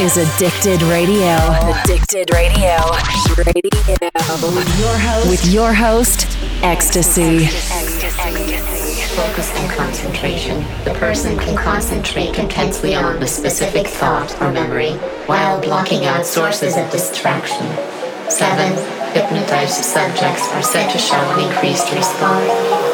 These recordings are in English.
is Addicted Radio. Addicted Radio. Radio. With your host, with your host EXTSY. Focus and concentration. The person can concentrate intensely on a specific thought or memory while blocking out sources of distraction. 7. Hypnotized subjects are said to show an increased response.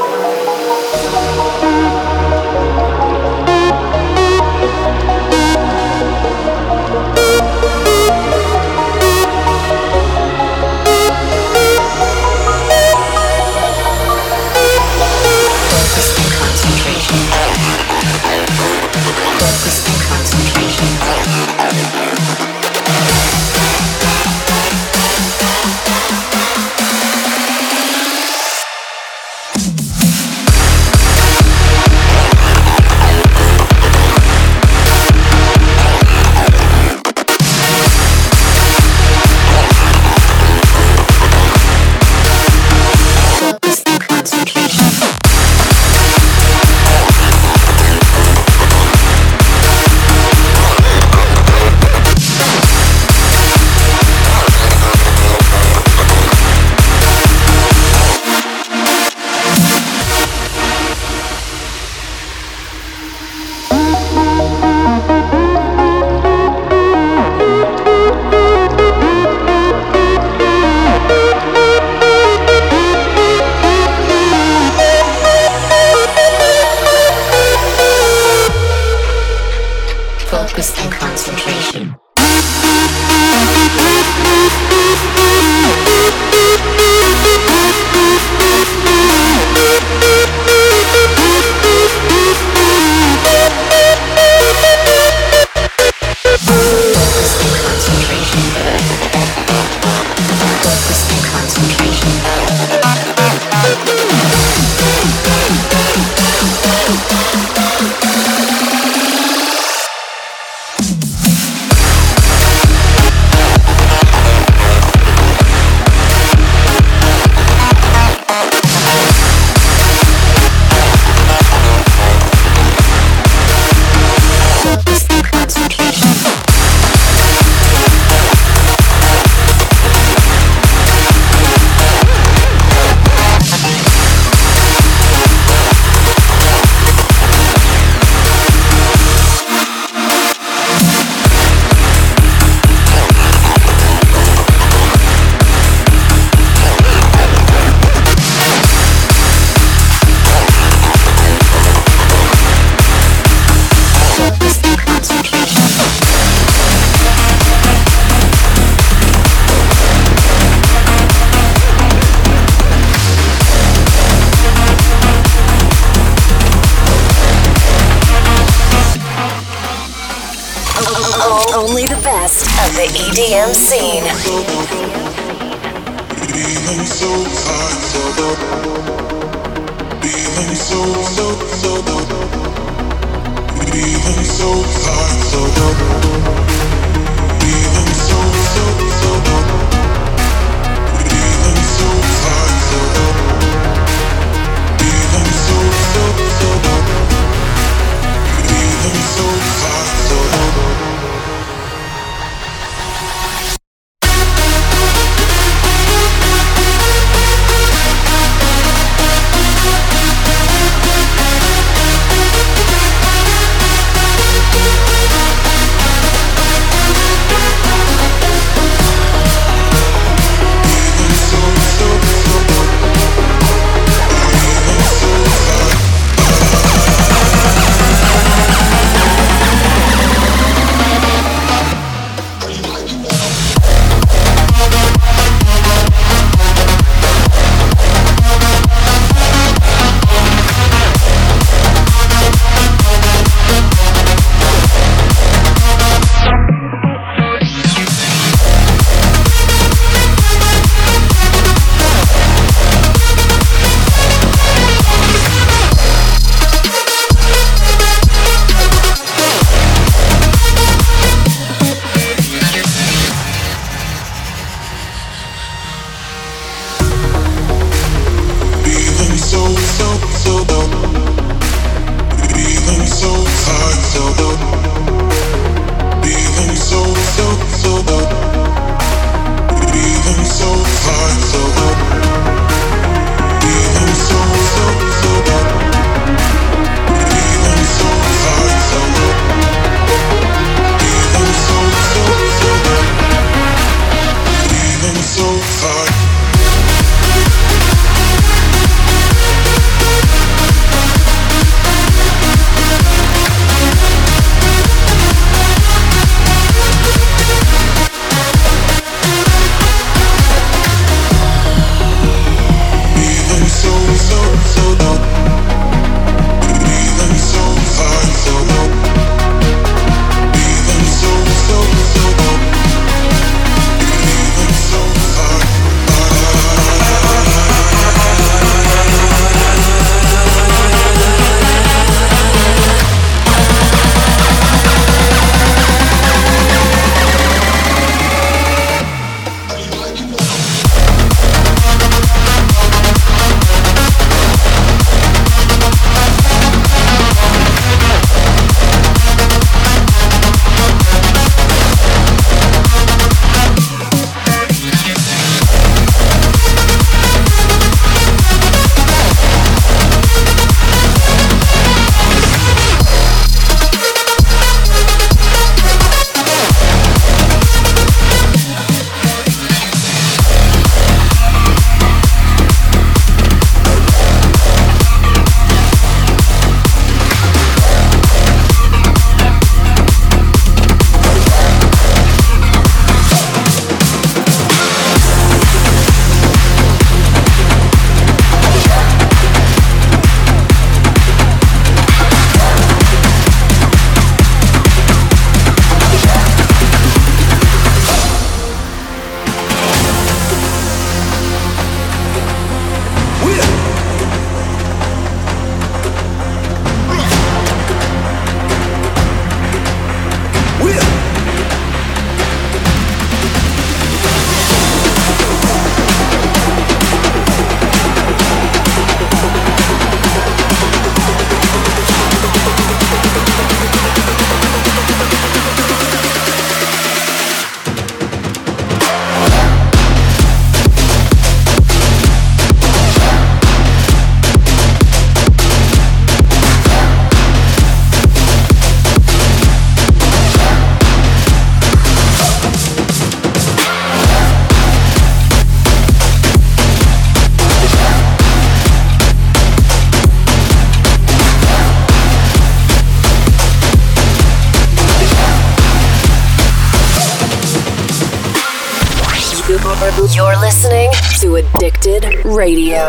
Radio.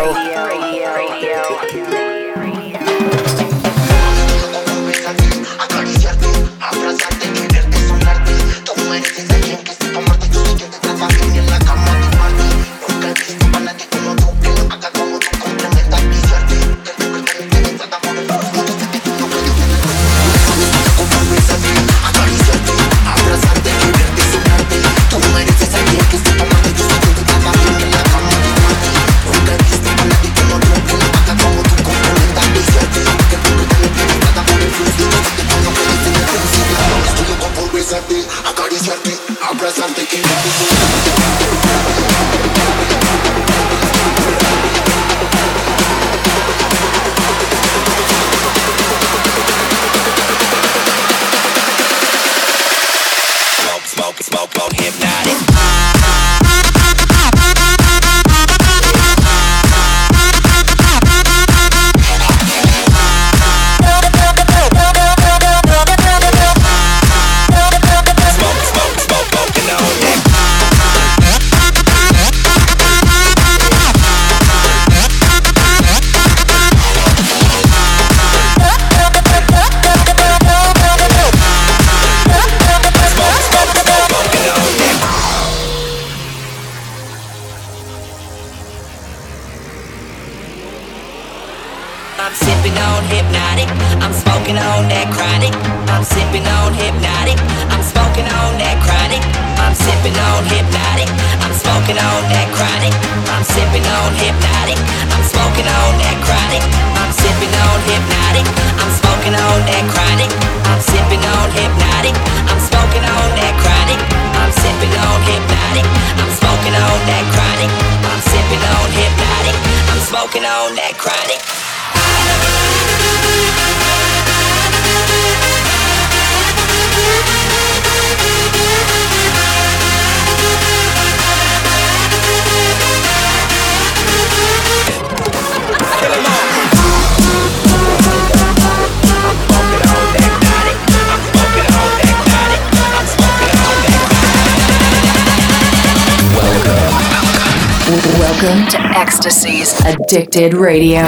Welcome to EXTSY's Addicted Radio.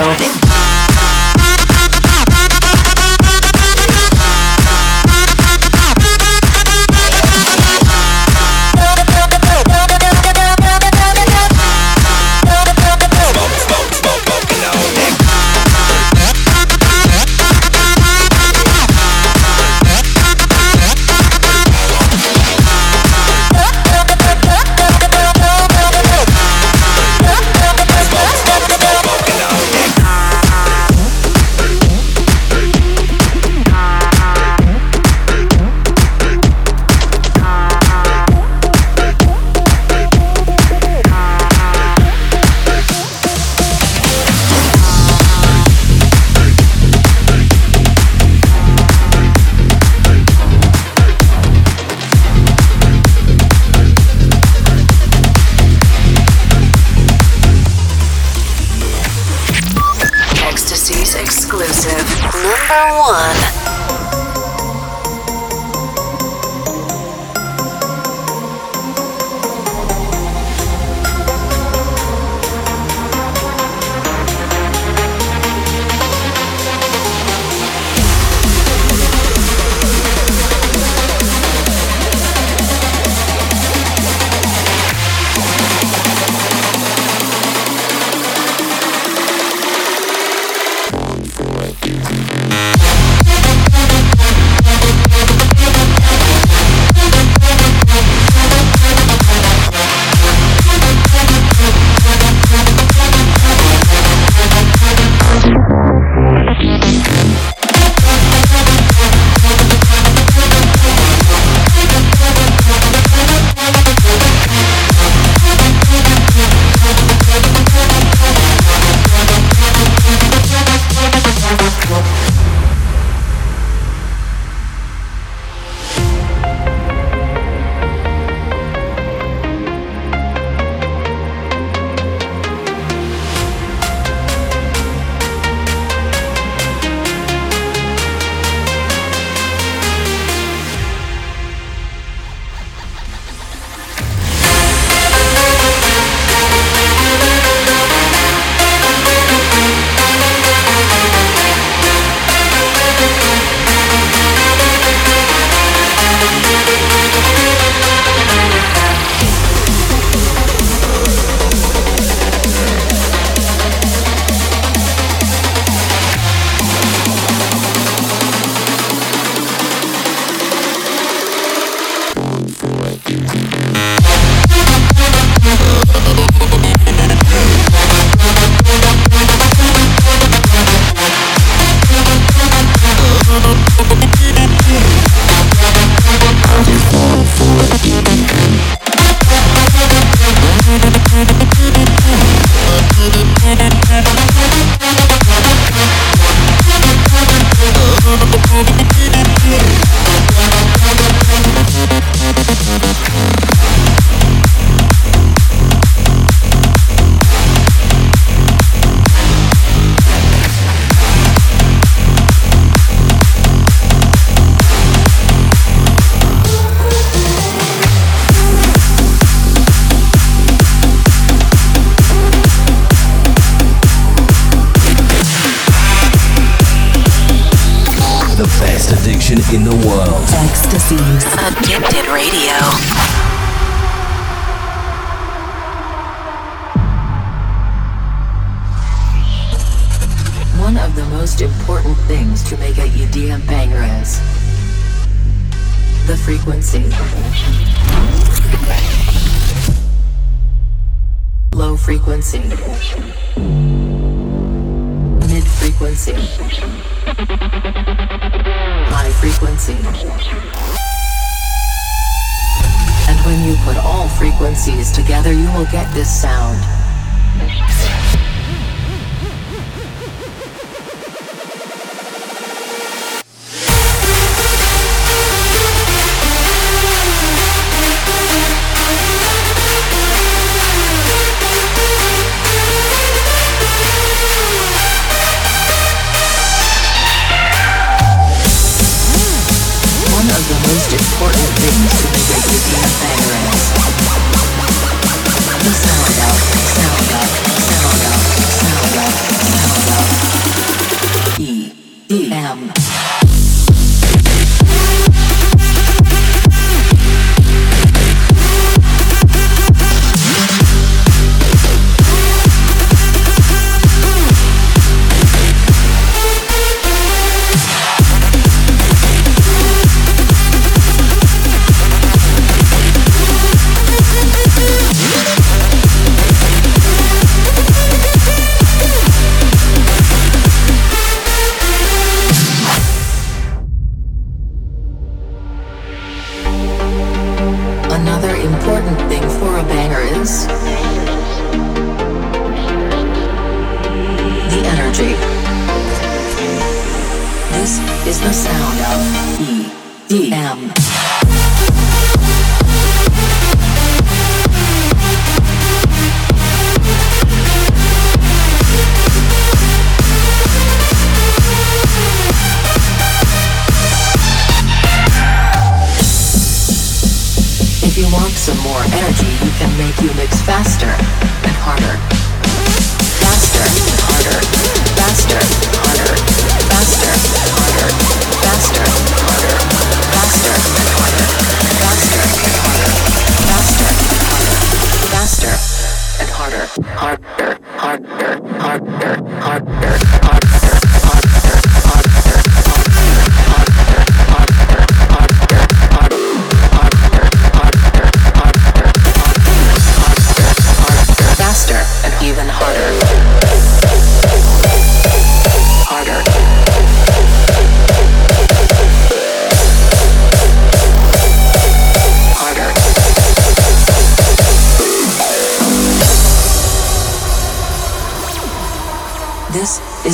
harder, harder, harder, harder, harder.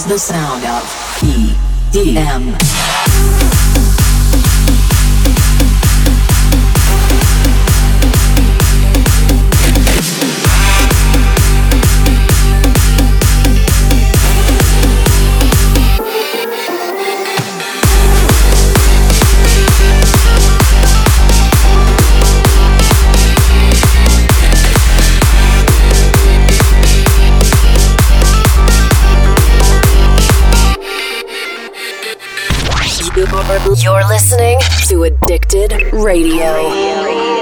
The sound of EDM. You're listening to Addicted Radio. Welcome.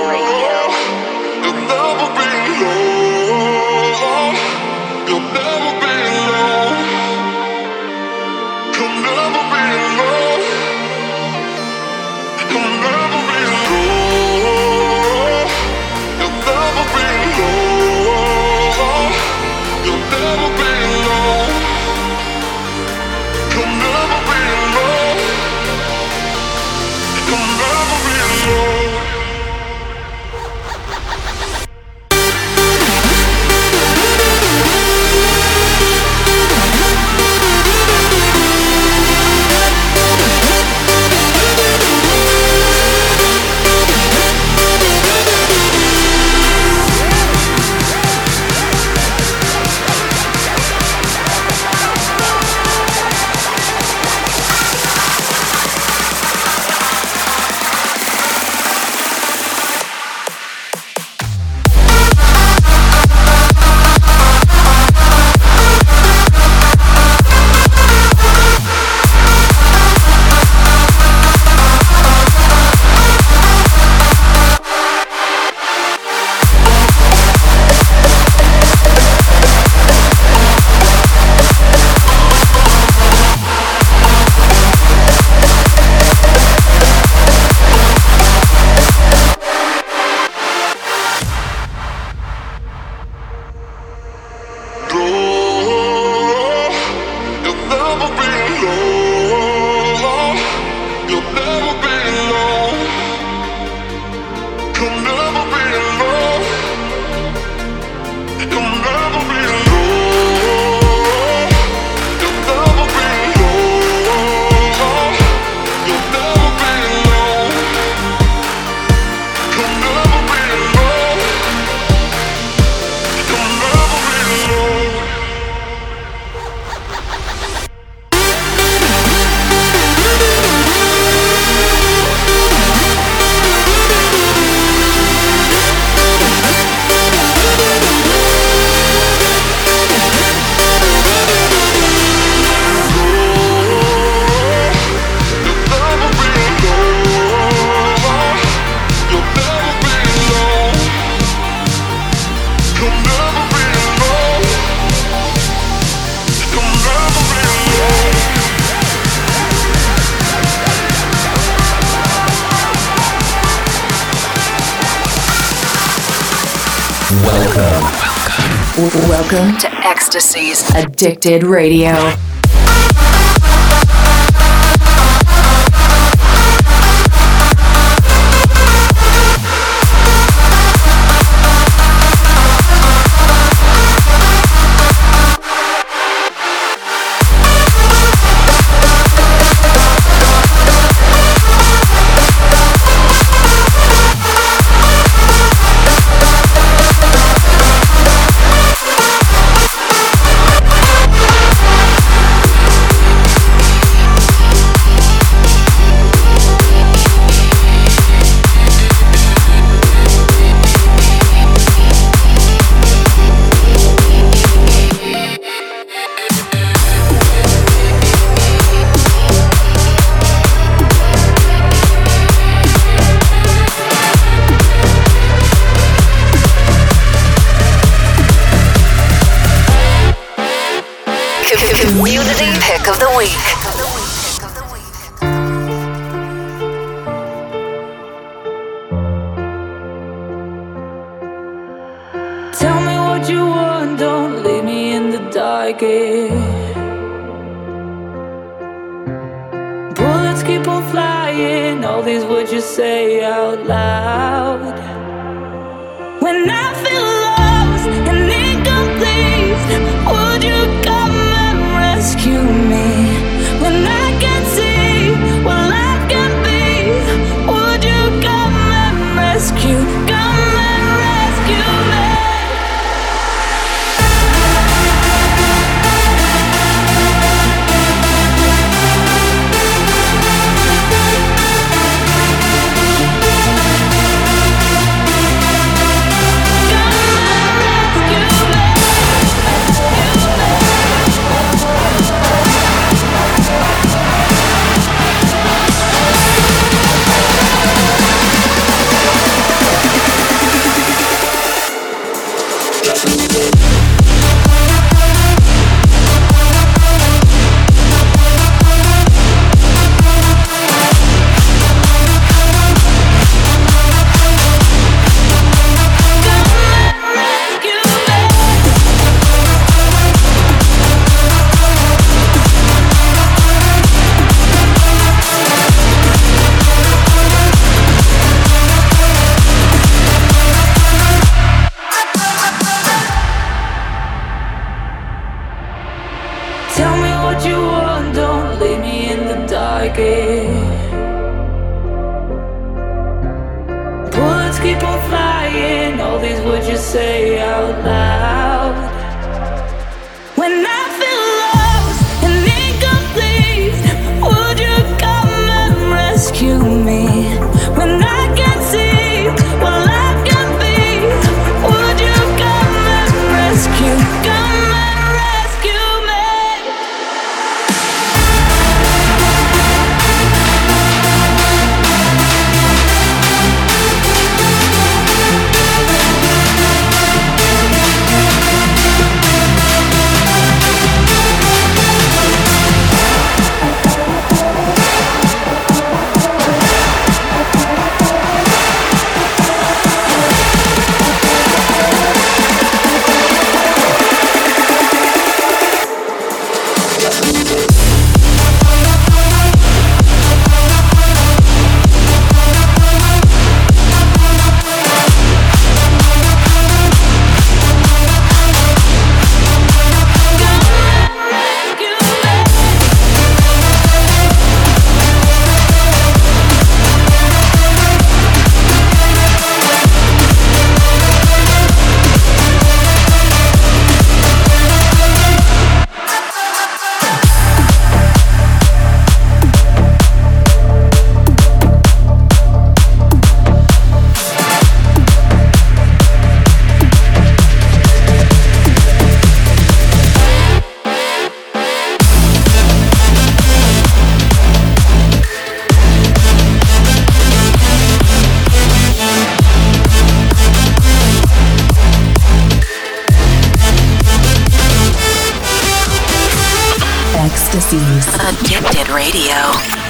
Welcome to EXTSY's Addicted Radio. like it. Bullets keep on flying, all these words you say out loud. EXTSY's. Addicted Radio.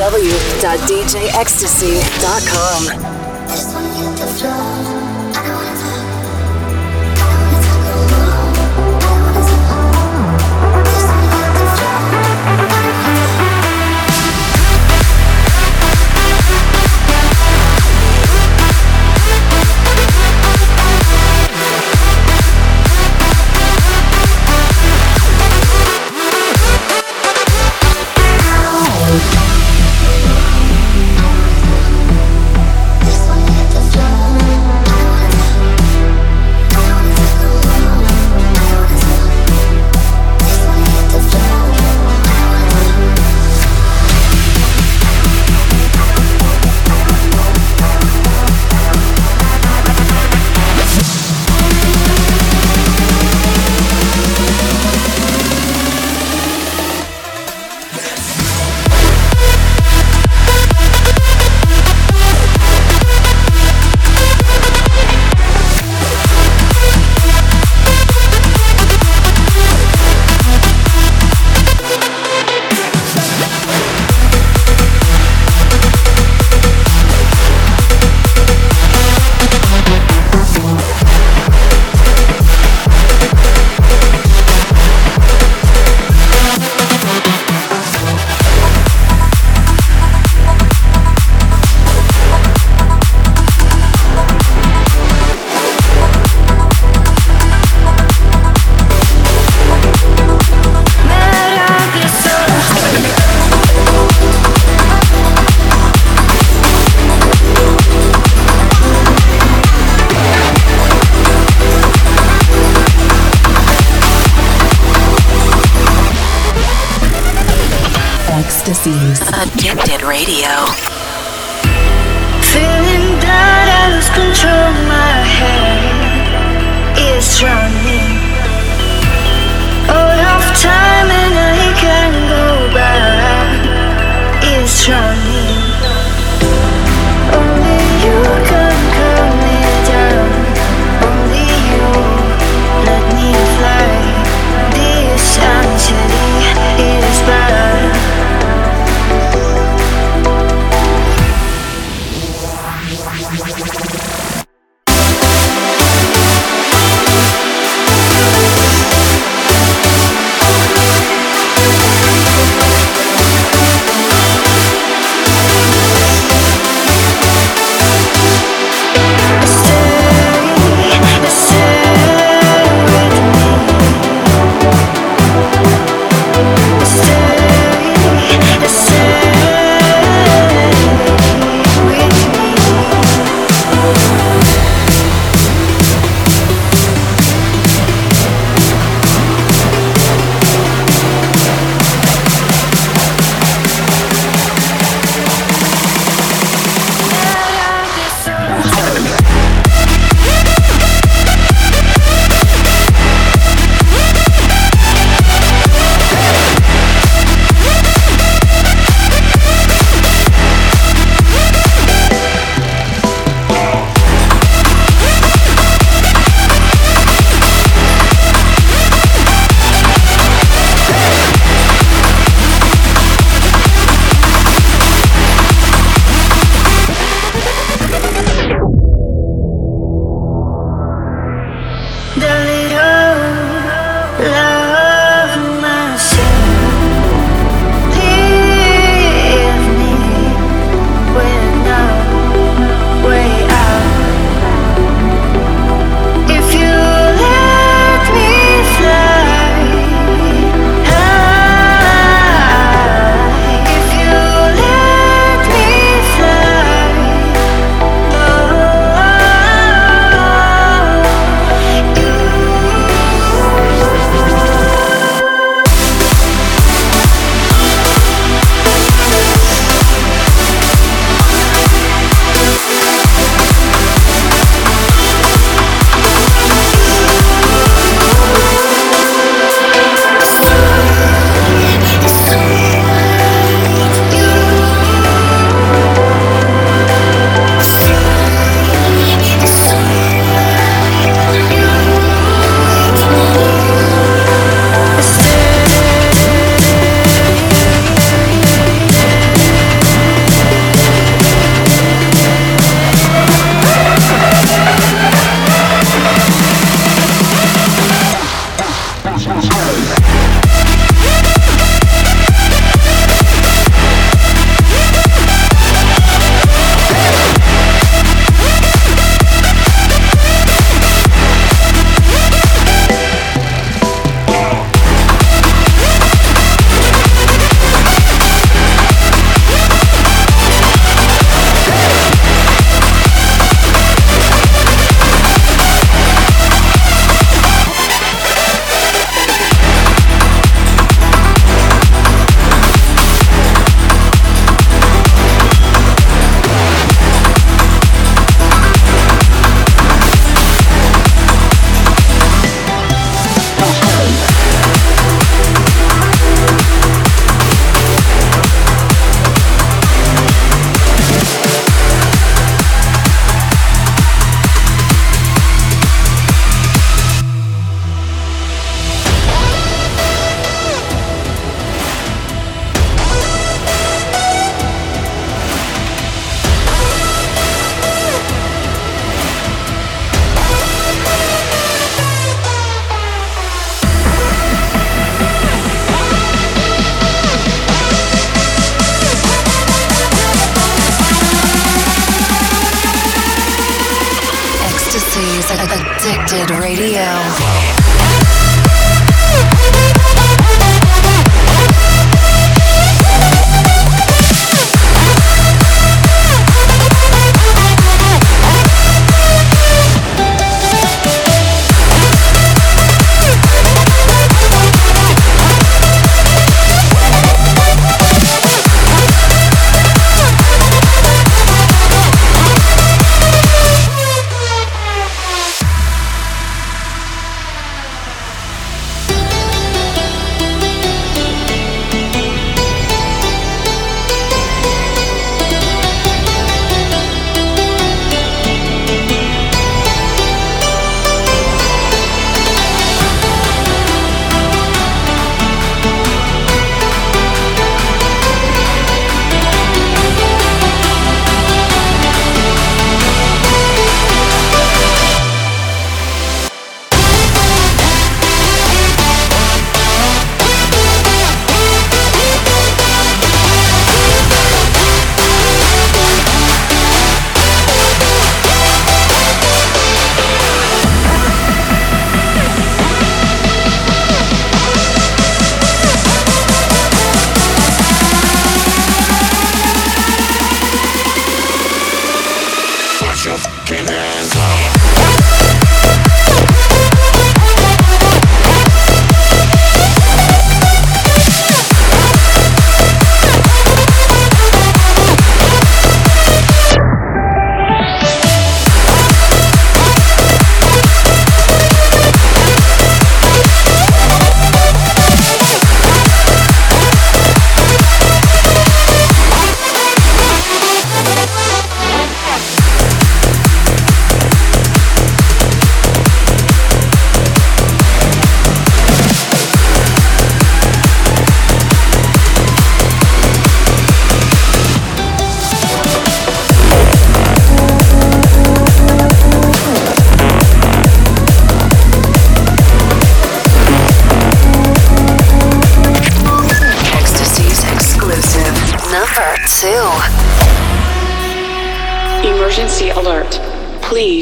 www.djextsy.com.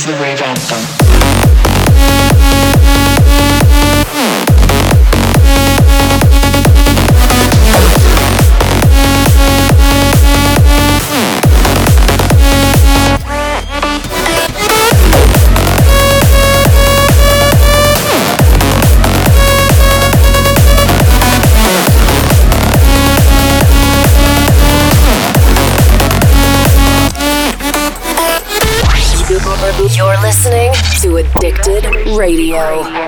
is the rave anthem. Radio.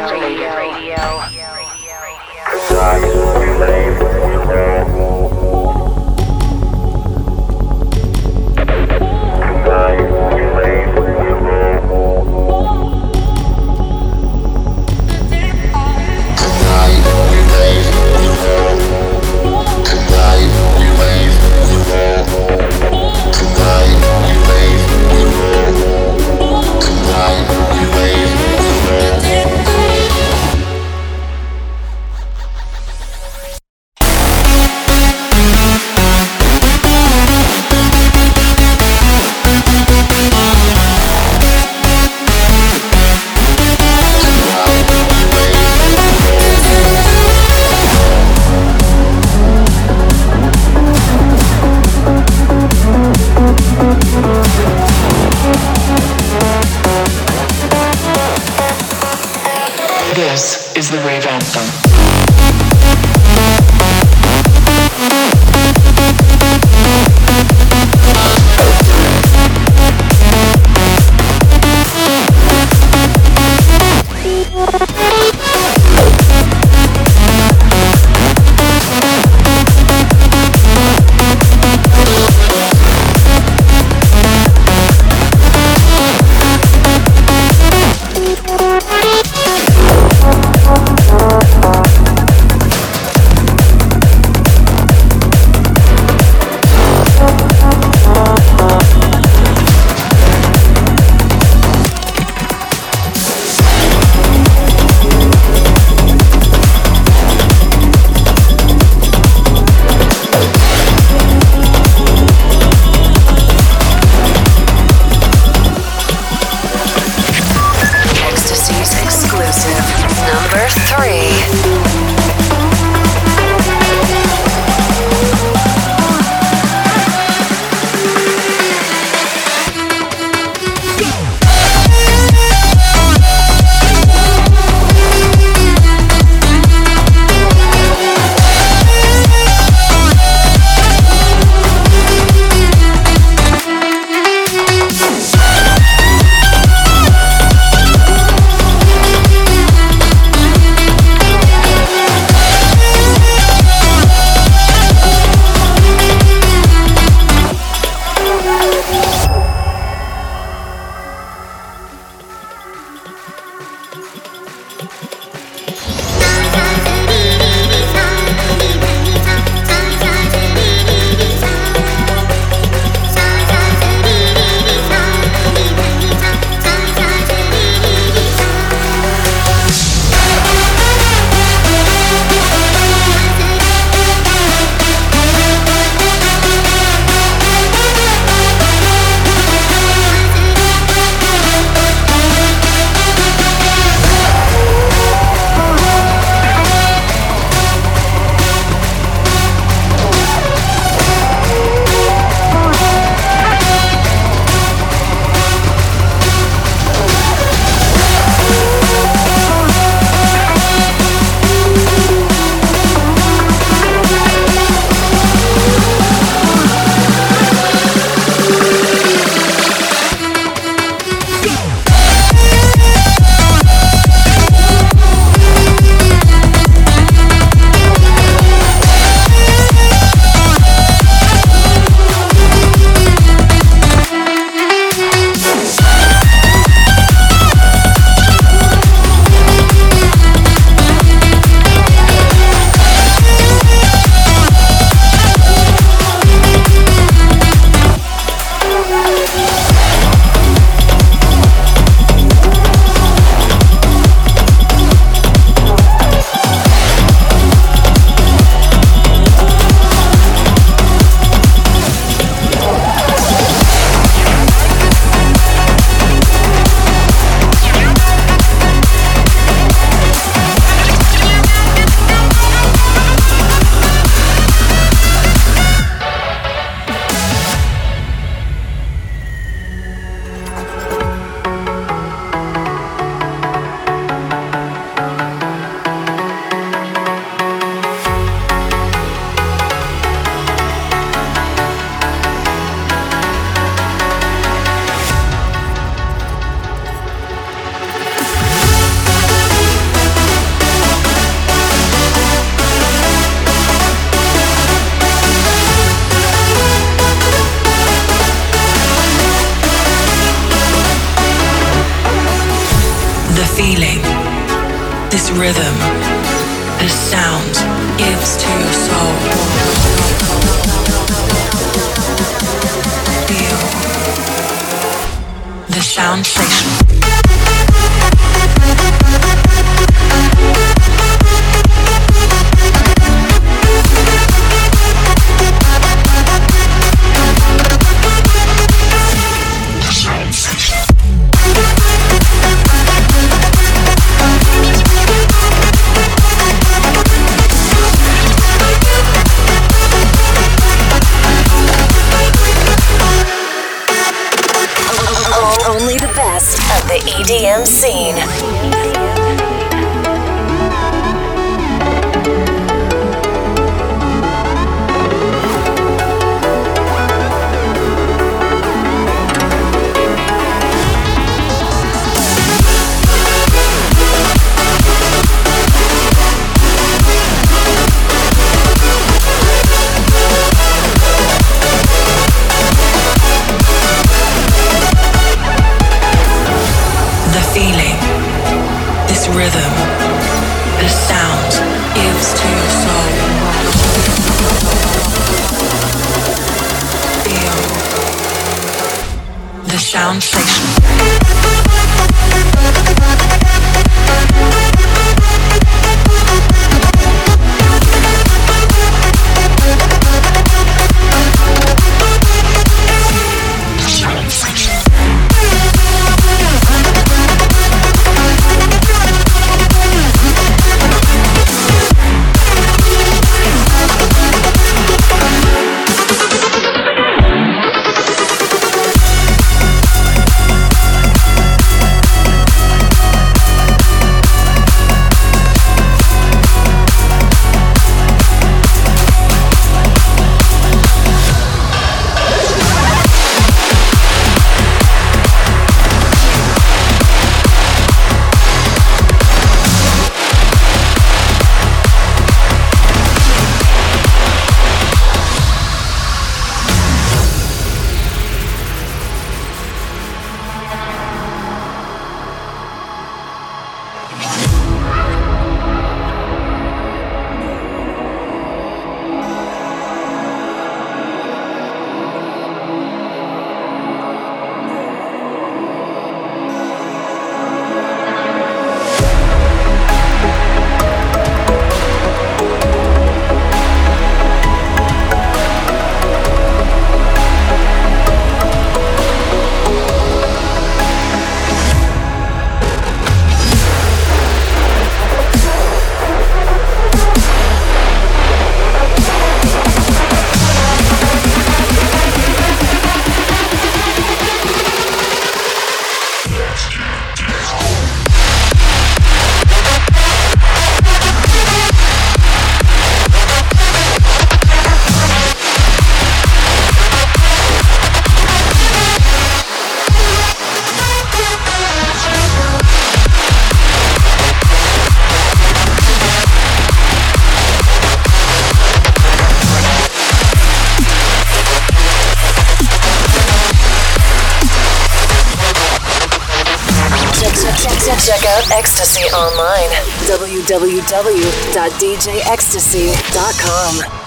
www.djextsy.com.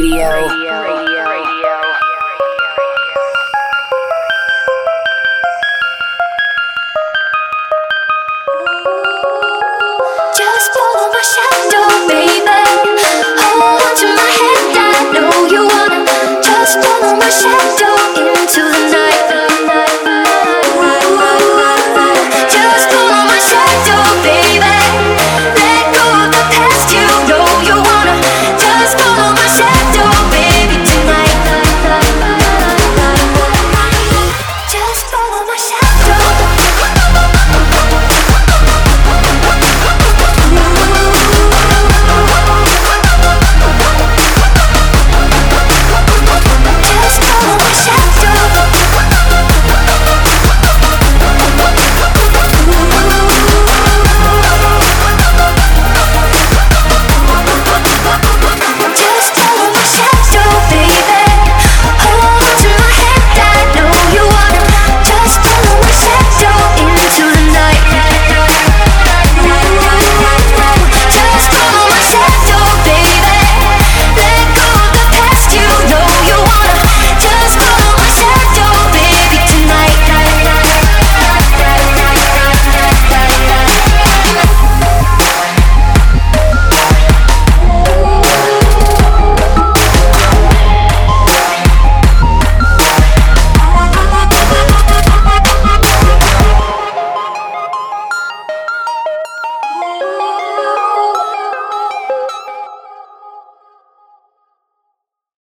Radio. Just follow my shadow, baby. Hold on to my hand, I know you wanna. Just follow my shadow into the night.